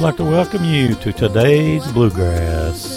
Like to welcome you to today's Bluegrass.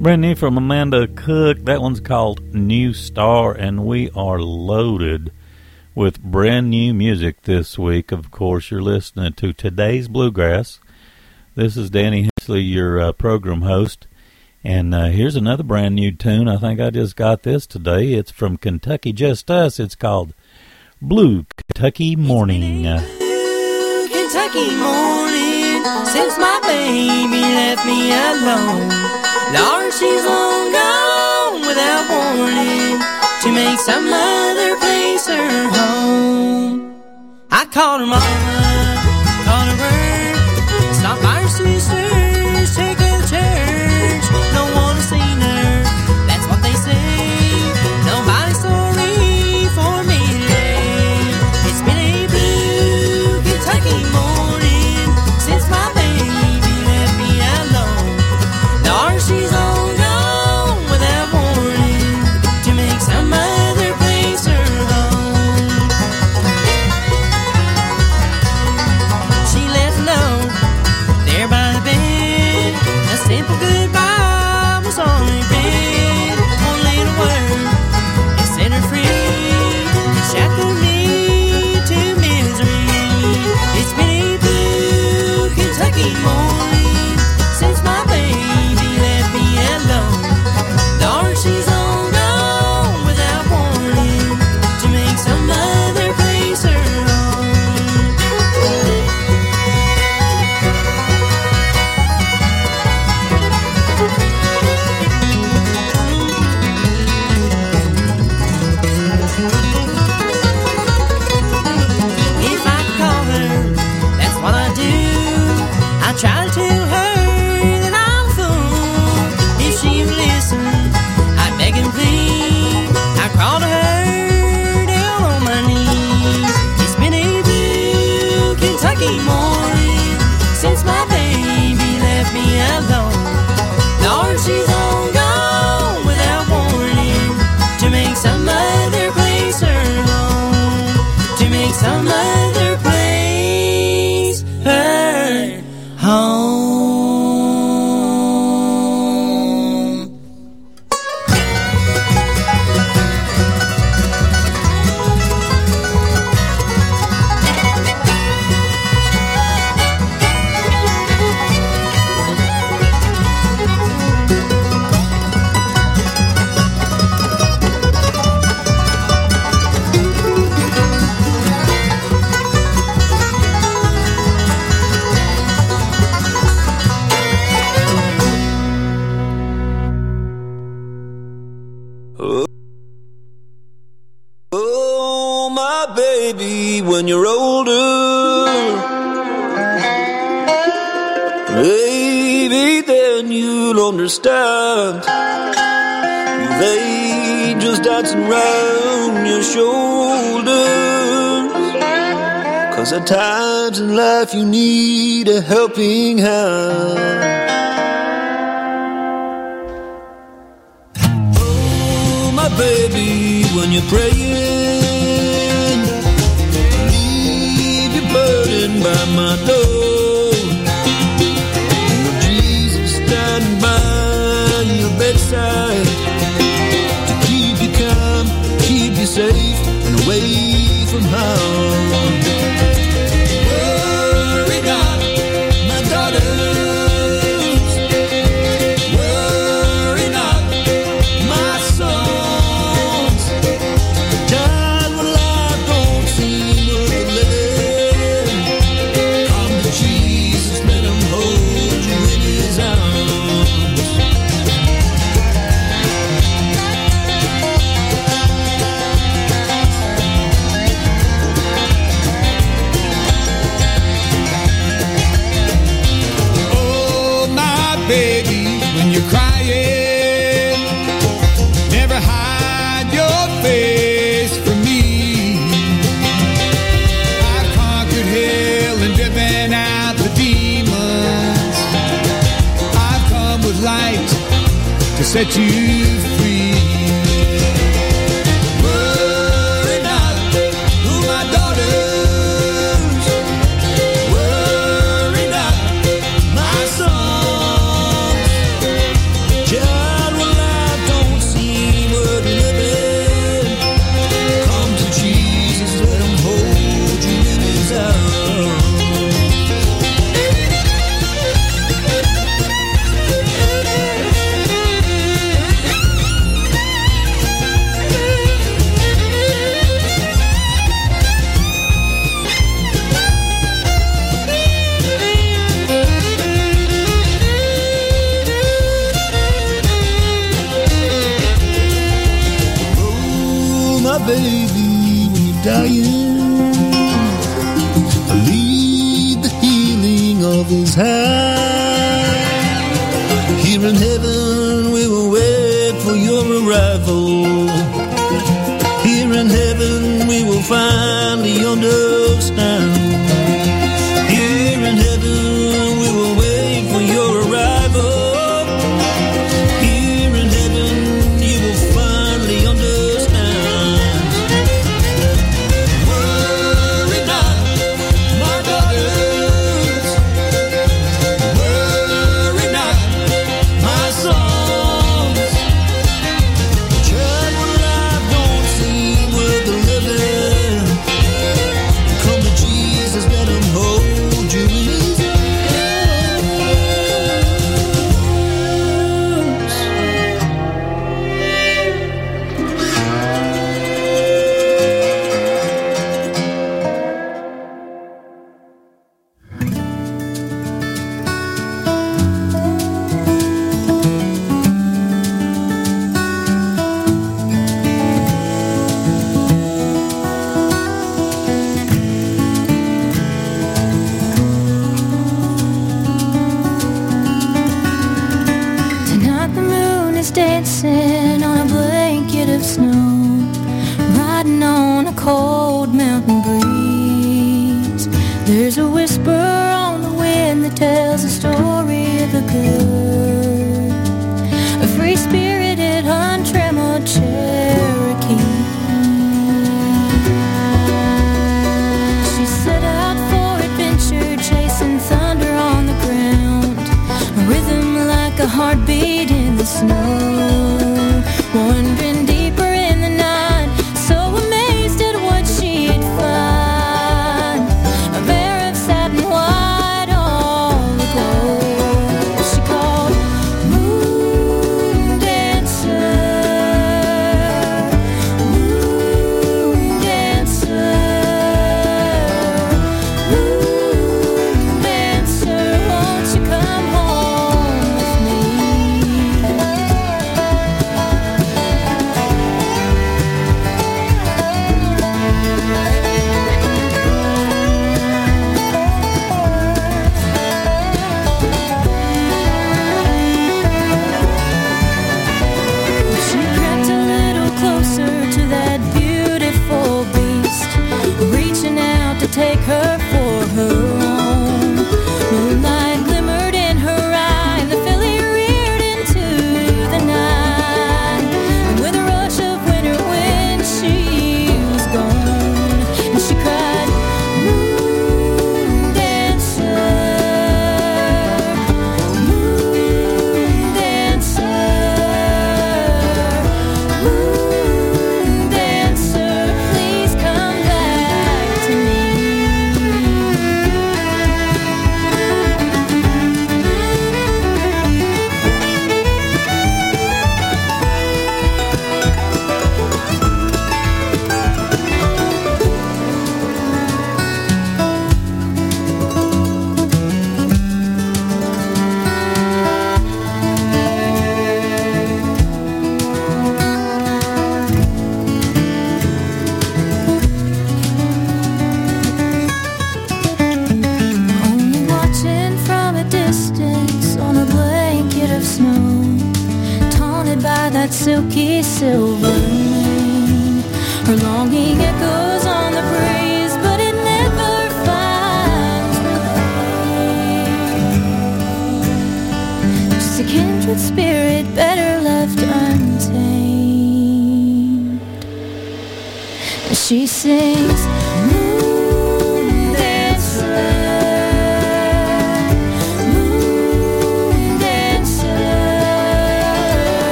Brand new from Amanda Cook. That one's called New Star, and we are loaded with brand new music this week. Of course, you're listening to today's Bluegrass. This is Danny Hensley, your uh, program host. And uh, here's another brand new tune. I think I just got this today. It's from Kentucky Just Us. It's called Blue Kentucky Morning. Blue Kentucky Morning since my baby left me alone. Lord, she's long gone without warning to makes some other place her home. I called her mama, called her bird, stopped by her sisters, be when you're older. Maybe then you'll understand. You've just dancing round your shoulders. Cause at times in life you need a helping hand. Oh, when you pray my door. Lord Jesus, standing by your bedside to keep you calm, keep you safe, and away from harm. sete.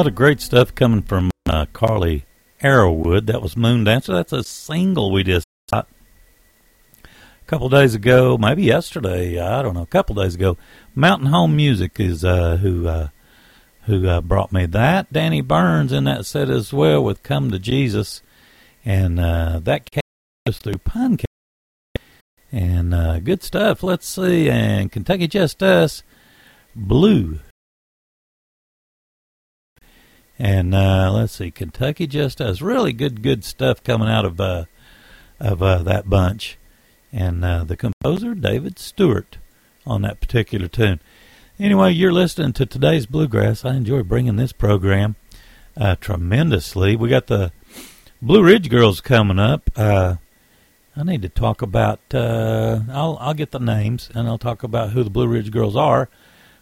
Lot of great stuff coming from uh, Carley Arrowood. That was Moon Dancer. That's a single we just got a couple days ago, maybe yesterday. I don't know. A couple days ago. Mountain Home Music is uh, who uh, who uh, brought me that. Danny Burns in that set as well with "Come to Jesus," and uh, that came through Pine and uh, good stuff. Let's see, and Kentucky Just Us, Blue. And uh, let's see, Kentucky Just Us. Really good, good stuff coming out of uh, of uh, that bunch. And uh, the composer, David Stewart, on that particular tune. Anyway, you're listening to today's Bluegrass. I enjoy bringing this program uh, tremendously. We got the Blue Ridge Girls coming up. Uh, I need to talk about. Uh, I'll I'll get the names and I'll talk about who the Blue Ridge Girls are.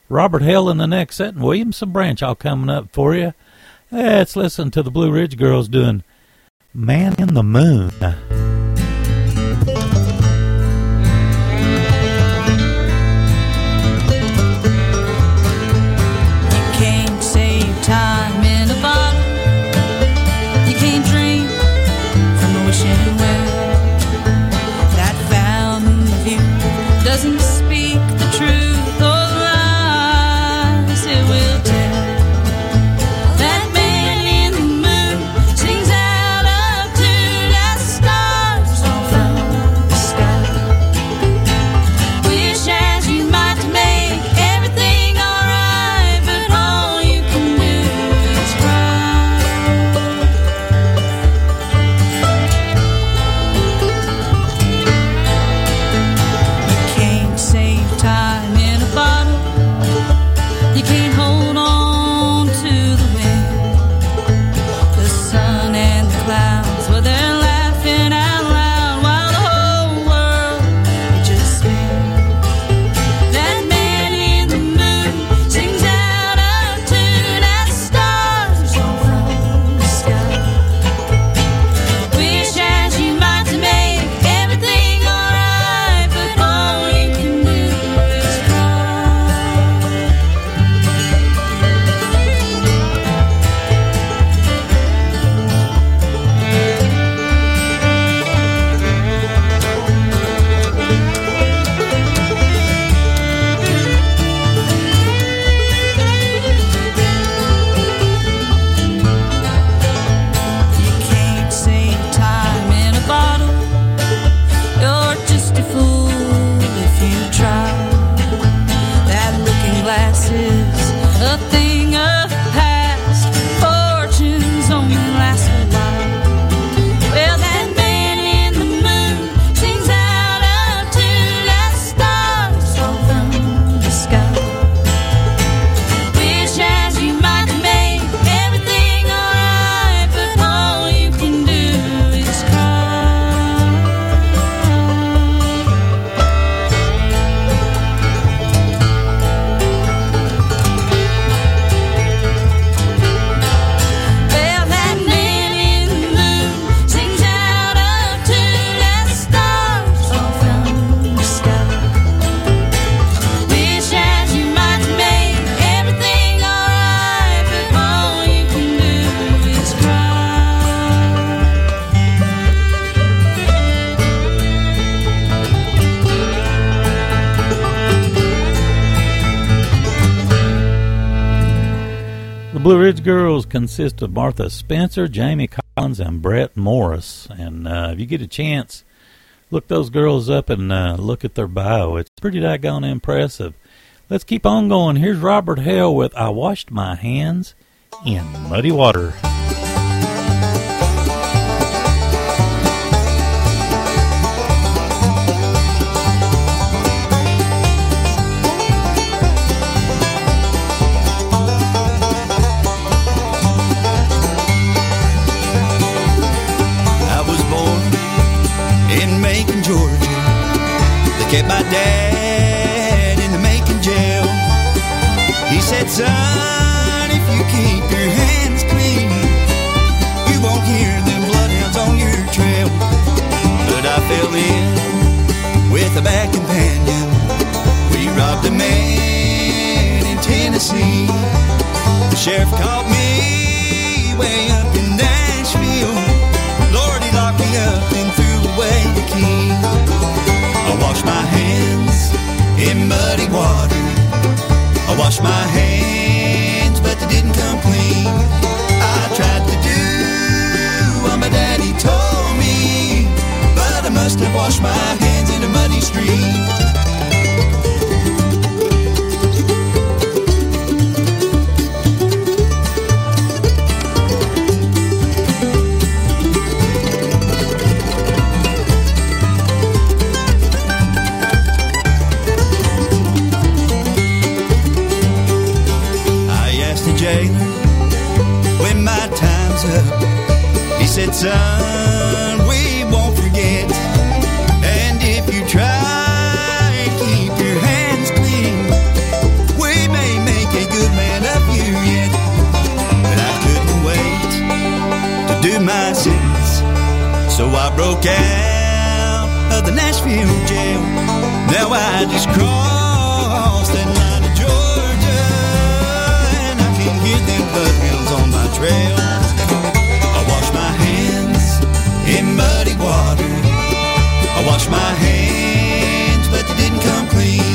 Robert Hale in the next set and Williamson Branch all coming up for you. Let's listen to the Blue Ridge Girls doing "Man in the Moon." Girls consist of Martha Spencer, Jamie Collins, and Brett Morris. And uh, if you get a chance, look those girls up and uh, look at their bio. It's pretty daggone impressive. Let's keep on going. Here's Robert Hale with I Washed My Hands in Muddy Water. I fell in with a bad companion. We robbed a man in Tennessee. The sheriff caught me way up in Nashville. Lord, he locked me up and threw away the key. I washed my hands in muddy water. I washed my hands, but I washed my hands in a muddy stream. When my time's up. He said, So I broke out of the Nashville jail. Now I just crossed that line to Georgia, and I can hear them bloodhounds on my trail. I wash my hands in muddy water. I wash my hands, but they didn't come clean.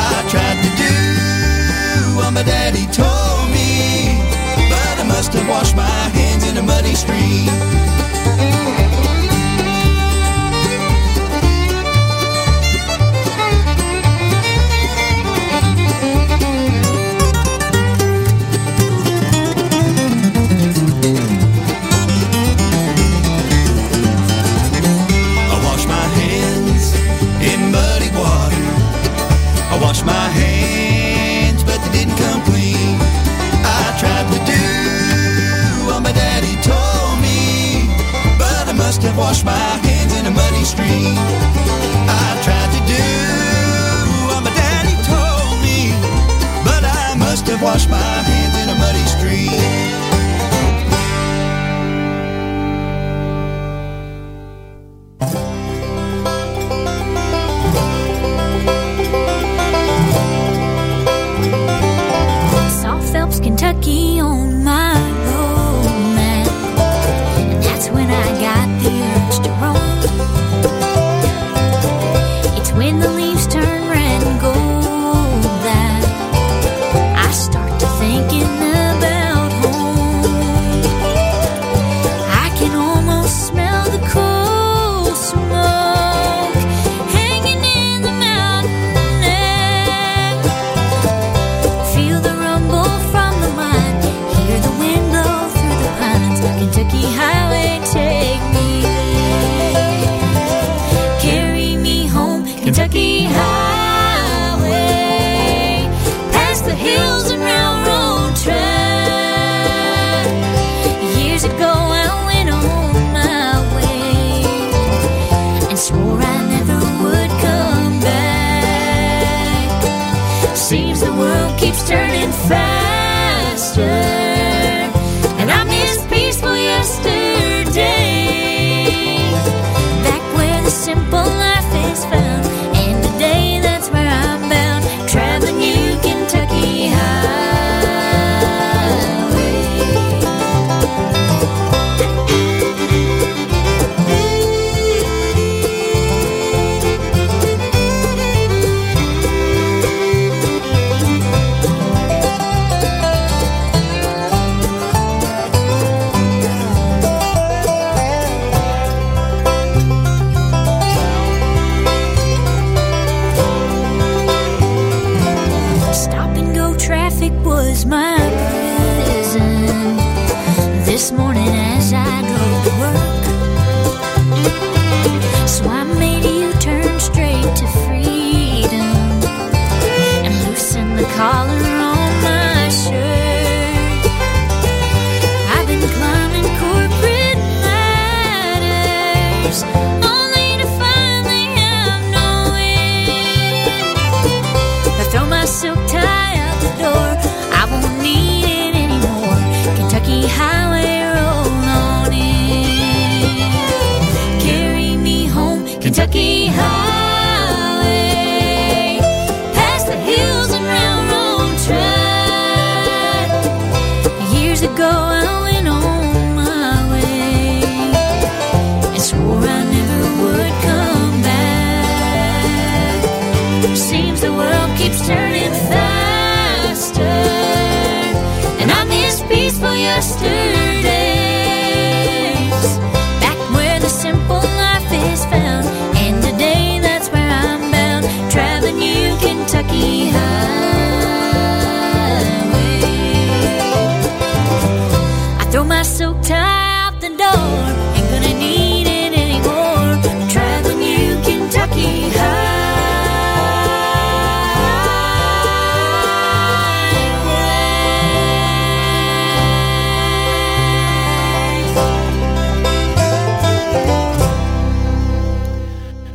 I tried to do what my daddy told me, but I must have washed my hands in a muddy stream.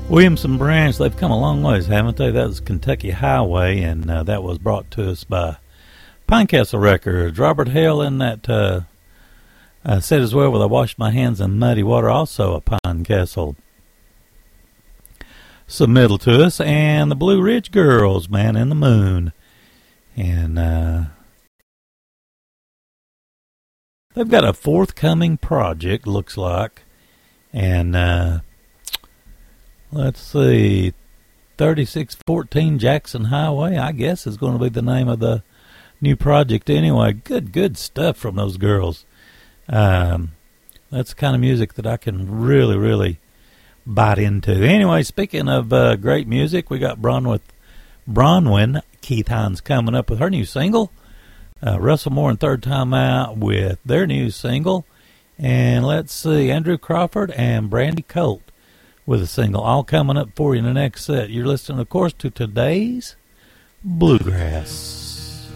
Williamson Branch, they've come a long ways, haven't they? That was Kentucky Highway, and uh, that was brought to us by Pinecastle Records. Robert Hale in that uh, uh, said as well, with I washed my hands in muddy water, also a Pinecastle submittal to us, and the Blue Ridge Girls, Man in the Moon. And uh, they've got a forthcoming project, looks like, and uh, let's see, 3614 Jackson Highway, I guess is going to be the name of the new project anyway. Good, good stuff from those girls. Um, that's the kind of music that I can really, really bite into. Anyway, speaking of uh, great music, we got Bronwyn, Bronwyn Keith-Hynes coming up with her new single. Uh, Russell Moore and IIIrd Tyme Out with their new single. And let's see, Andrew Crawford and Brandy Colt with a single. All coming up for you in the next set. You're listening, of course, to today's Bluegrass.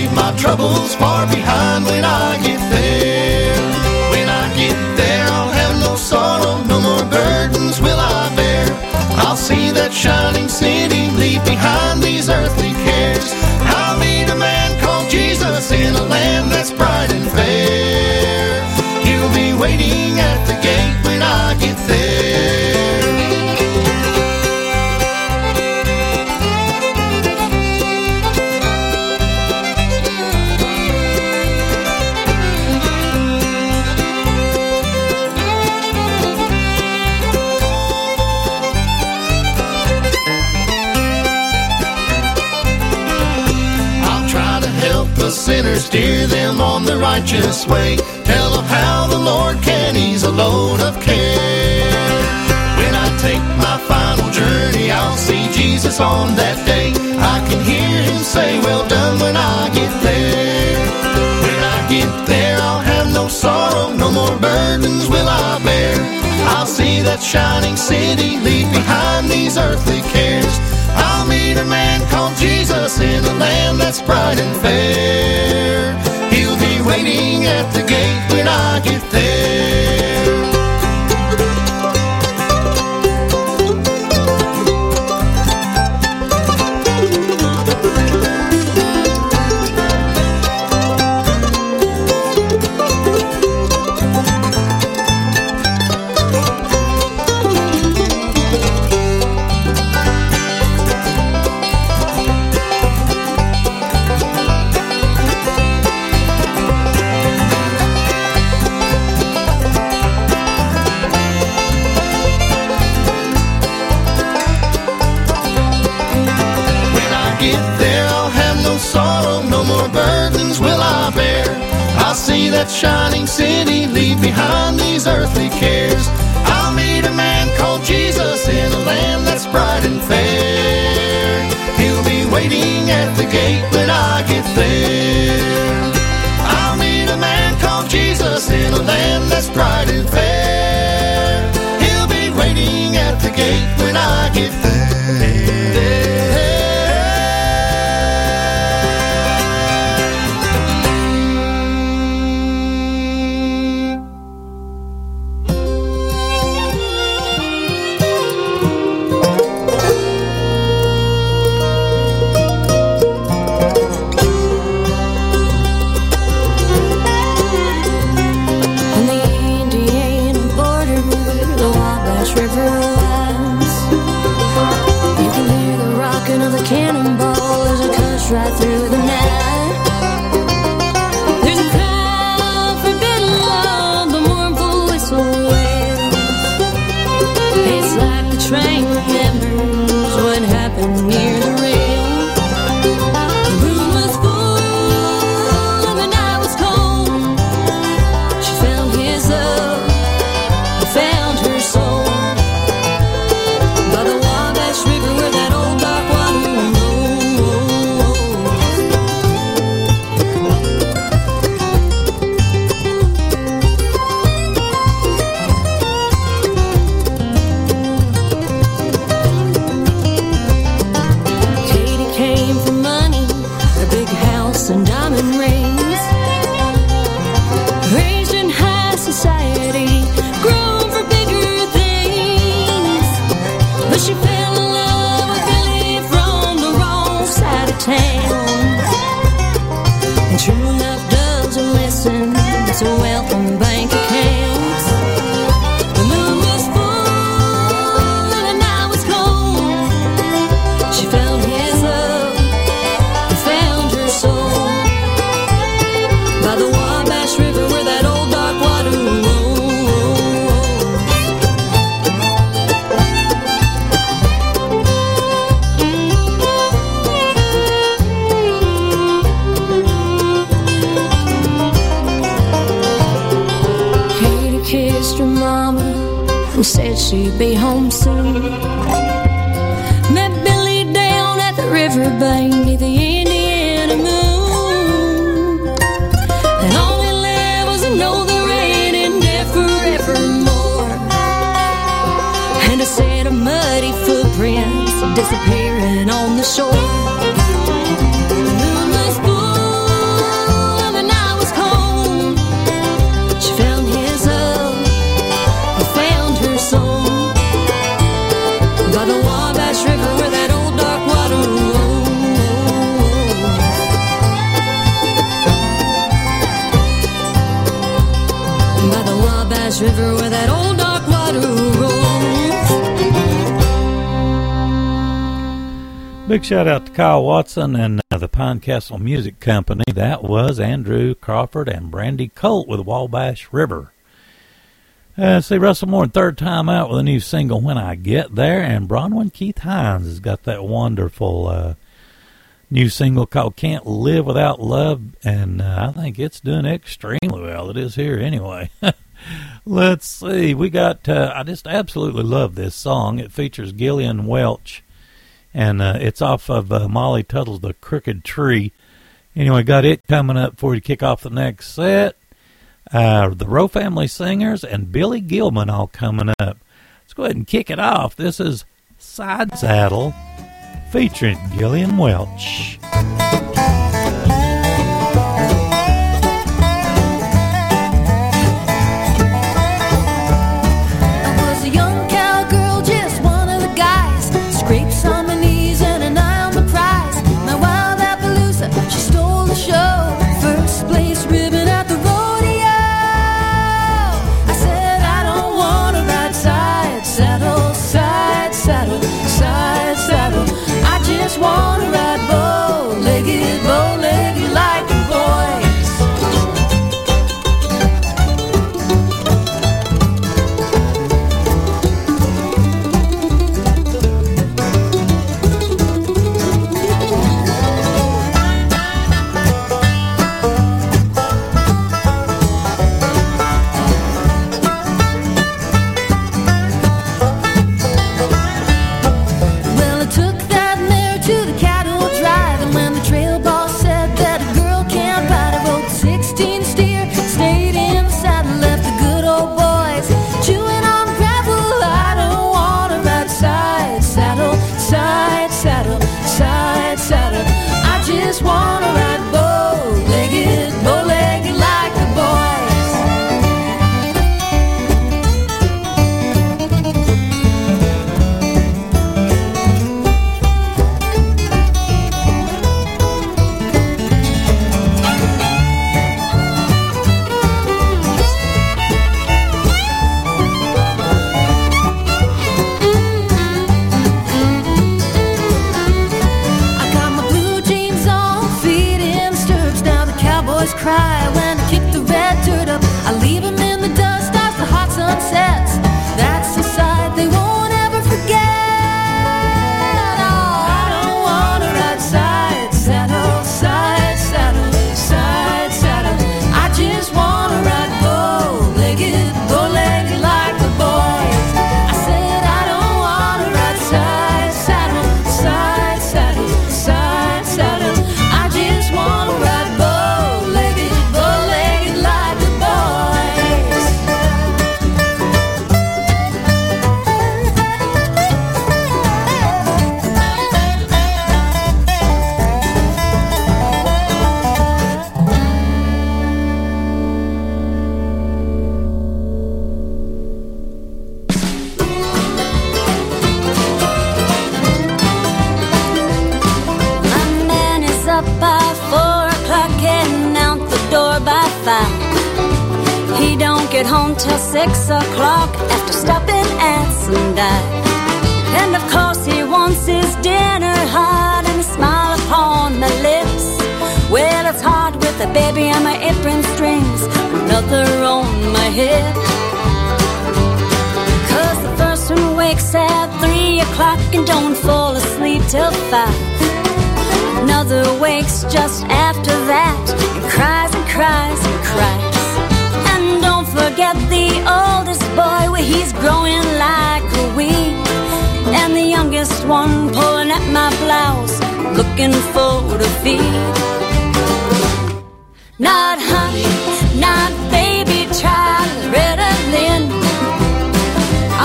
Leave my troubles far behind when I get there. When I get there, I'll have no sorrow, no more burdens will I bear. I'll see that shining city, leave behind these earthly steer them on the righteous way. Tell them how the Lord can ease a load of care. When I take my final journey, I'll see Jesus on that day. I can hear him say, Well done when I get there. When I get there, I'll have no sorrow, no more burdens will I bear. I'll see that shining city, leave behind these earthly cares. I'll meet a man called Jesus in a land that's bright and fair. Waiting at the gate when I get there. That shining city, leave behind these earthly cares. I'll meet a man called Jesus in a land that's bright and fair. He'll be waiting at the gate when I get there. I'll meet a man called Jesus in a land that's bright and fair. He'll be waiting at the gate when I get On Big shout out to Kyle Watson and uh, the Pine Castle Music Company. That was Andrew Crawford and Brandy Colt with Wabash River. Uh, see, Russell Moore, IIIrd Tyme Out with a new single, When I Get There, and Bronwyn Keith-Hynes has got that wonderful uh, new single called Can't Live Without Love, and uh, I think it's doing extremely well. It is here anyway. Let's see, we got, uh, I just absolutely love this song. It features Gillian Welch, and uh, it's off of uh, Molly Tuttle's The Crooked Tree. Anyway, got it coming up for you to kick off the next set. Uh, the Rowe Family Singers and Billy Gilman all coming up. Let's go ahead and kick it off. This is Side Saddle featuring Gillian Welch. Get home till six o'clock after stopping at some dive. And of course he wants his dinner hot and a smile upon my lips. Well, it's hard with a baby on my apron strings, another on my hip. Cause the first one wakes at three o'clock and don't fall asleep till five. Another wakes just after that and cries and cries and cries forget the oldest boy where he's growing like a weed. And the youngest one pulling at my blouse looking for to feed. Not honey not baby try ritalin.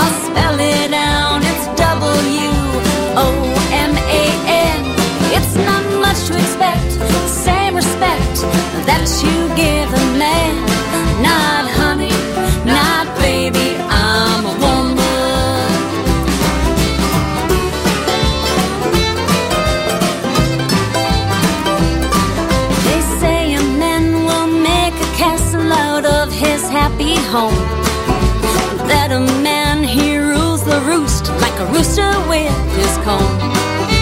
I'll spell it out it's w-o-m-a-n it's not much to expect same respect that you give a man. Not home. That a man he rules the roost like a rooster with his comb.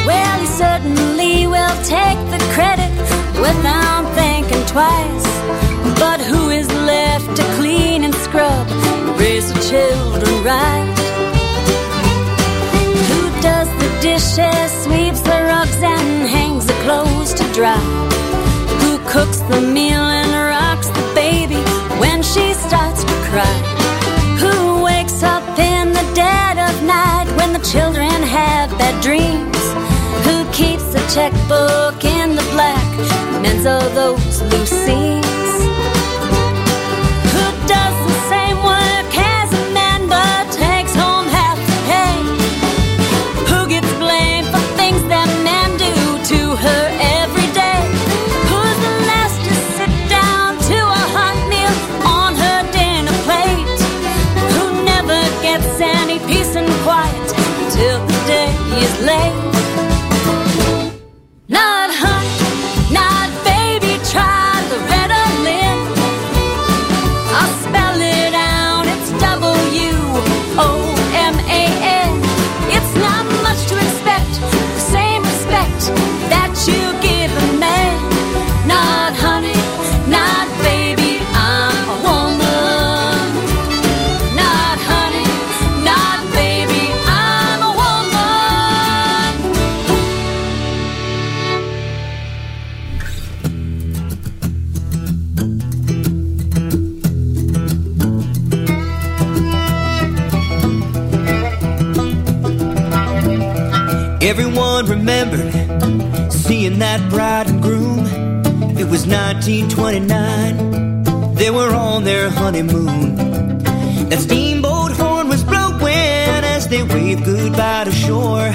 Well, he certainly will take the credit without thinking twice. But who is left to clean and scrub, raise the children right? Who does the dishes, sweeps the rugs, and hangs the clothes to dry? Who cooks the meal checkbook in the black, mends all those loose seams? Who does the same work as a man but takes home half the pay? Who gets blamed for things that men do to her every day? Who's the last to sit down to a hot meal on her dinner plate? Who never gets any peace and quiet till the day is late? Remembered seeing that bride and groom. It was 1929. They were on their honeymoon. That steamboat horn was blowing as they waved goodbye to shore.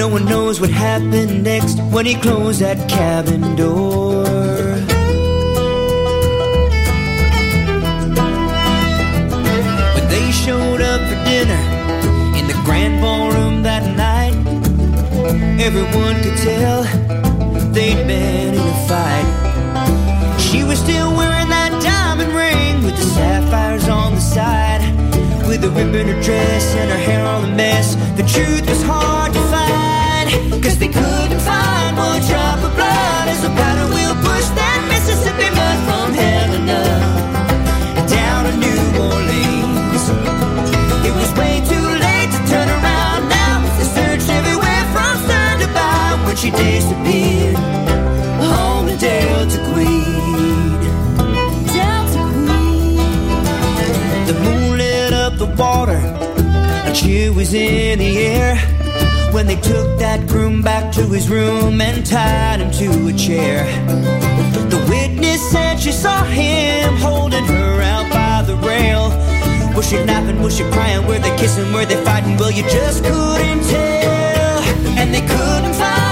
No one knows what happened next when he closed that cabin door. Everyone could tell they'd been in a fight. She was still wearing that diamond ring with the sapphires on the side, with a rip in her dress and her hair all a mess. The truth was hard to find, cause they couldn't find one drop of blood as the paddle wheel pushed that Mississippi mud from Helena down to New Orleans. She disappeared. Home to Delta Queen. Delta Queen. The moon lit up the water. A chill was in the air. When they took that groom back to his room and tied him to a chair. The witness said she saw him holding her out by the rail. Was she laughing? Was she crying? Were they kissing? Were they fighting? Well, you just couldn't tell. And they couldn't find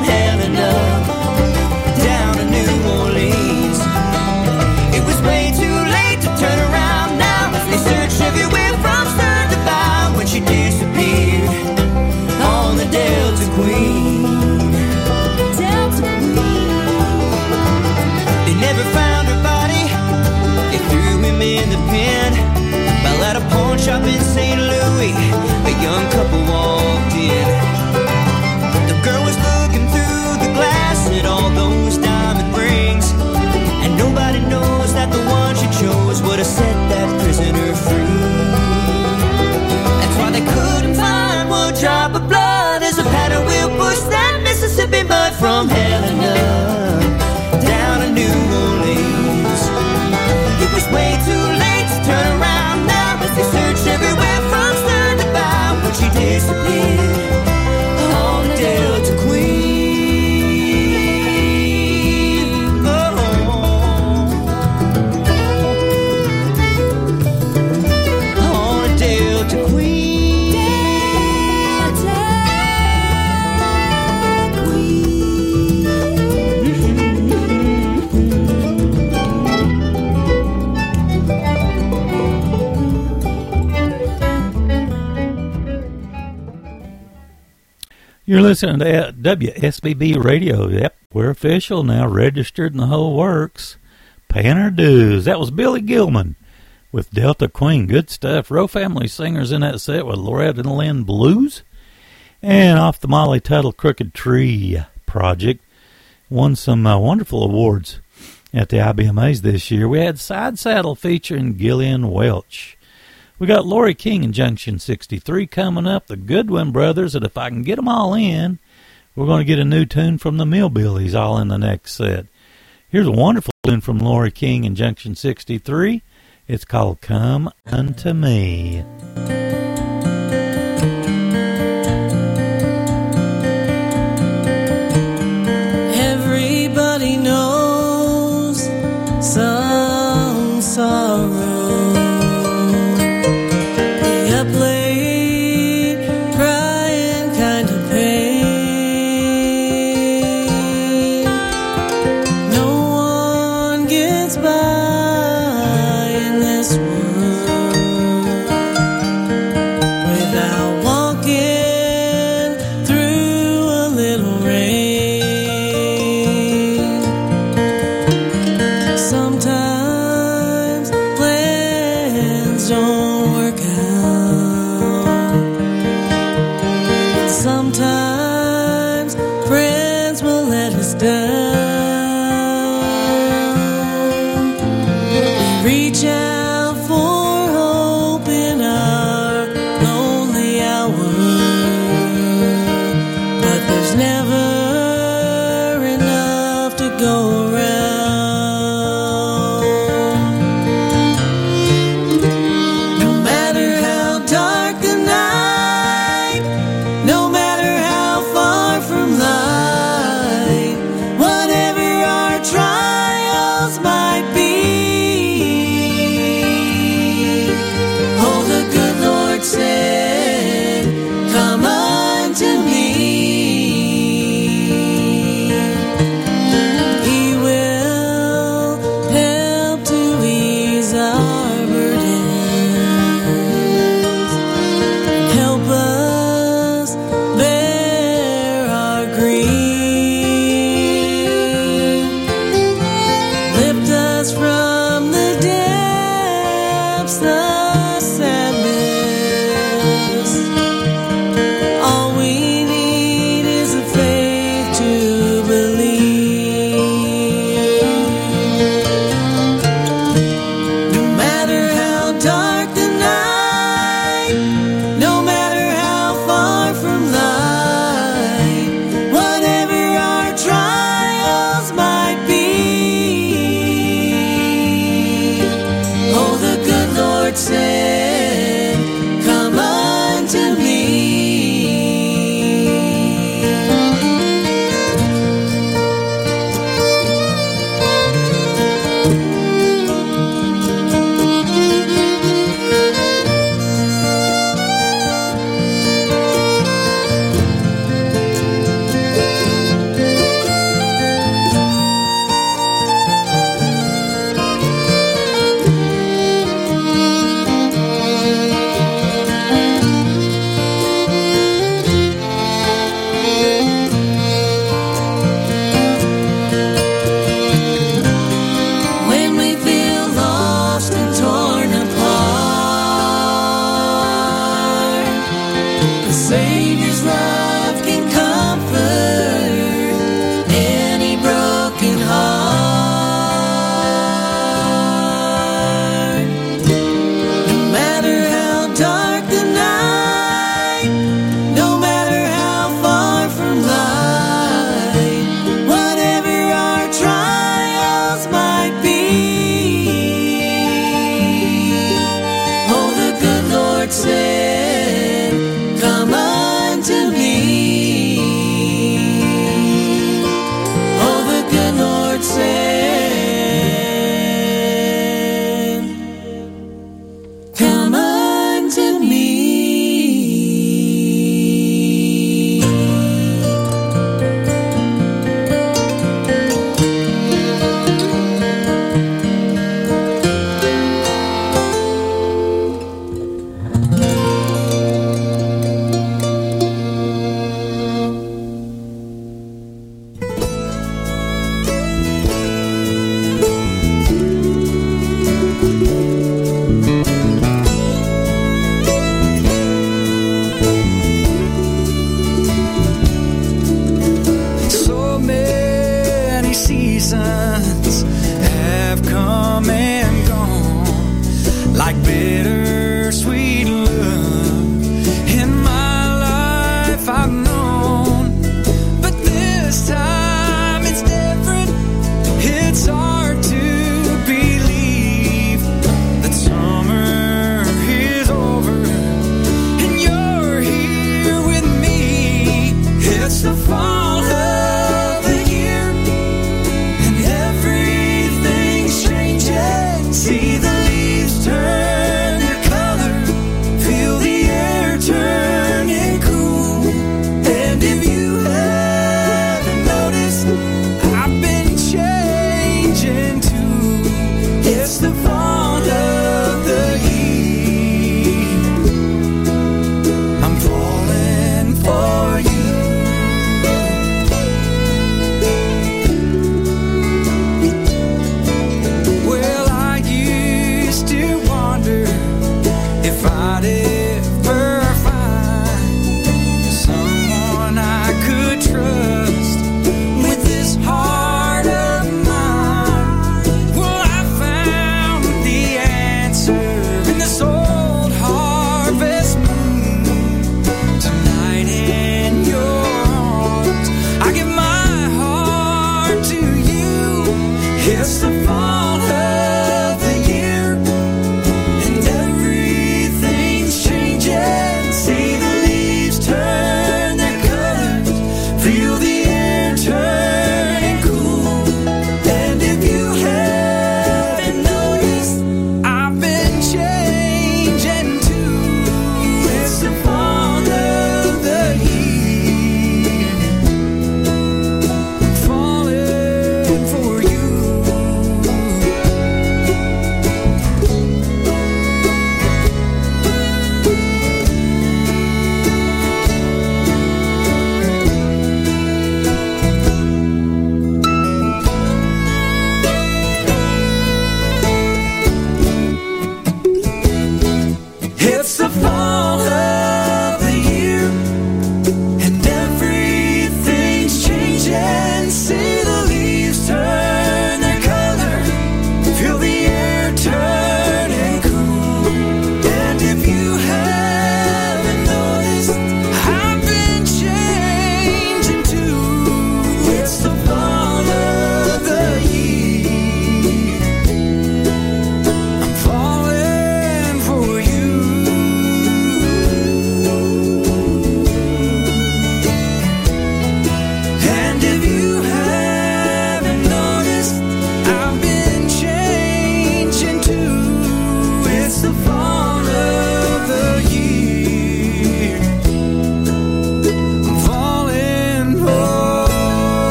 mud from Helena down to New Orleans. It was way too late to turn around now. They searched everywhere from stern to bow when she disappeared on the Delta Queen. Delta They never found her body. They threw him in the pen. While at a pawn shop in St. Louis A young couple walked in listening to WSBB Radio. Yep, we're official now, registered in the whole works. Paying our dues. That was Billy Gilman with Delta Queen. Good stuff. Row Family Singers in that set with Loretta Lynn Blues. And off the Molly Tuttle Crooked Tree project. Won some uh, wonderful awards at the IBMAs this year. We had Side Saddle featuring Gillian Welch. We got Lori King and Junction 63 coming up, the Goodwin Brothers, and if I can get them all in, we're going to get a new tune from the Millbillies all in the next set. Here's a wonderful tune from Lori King and Junction 63. It's called Come Unto Me.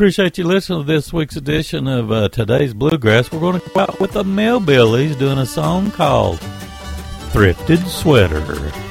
appreciate you listening to this week's edition of uh, Today's Bluegrass. We're going to go out with the Millbillies doing a song called Thrifted Sweater.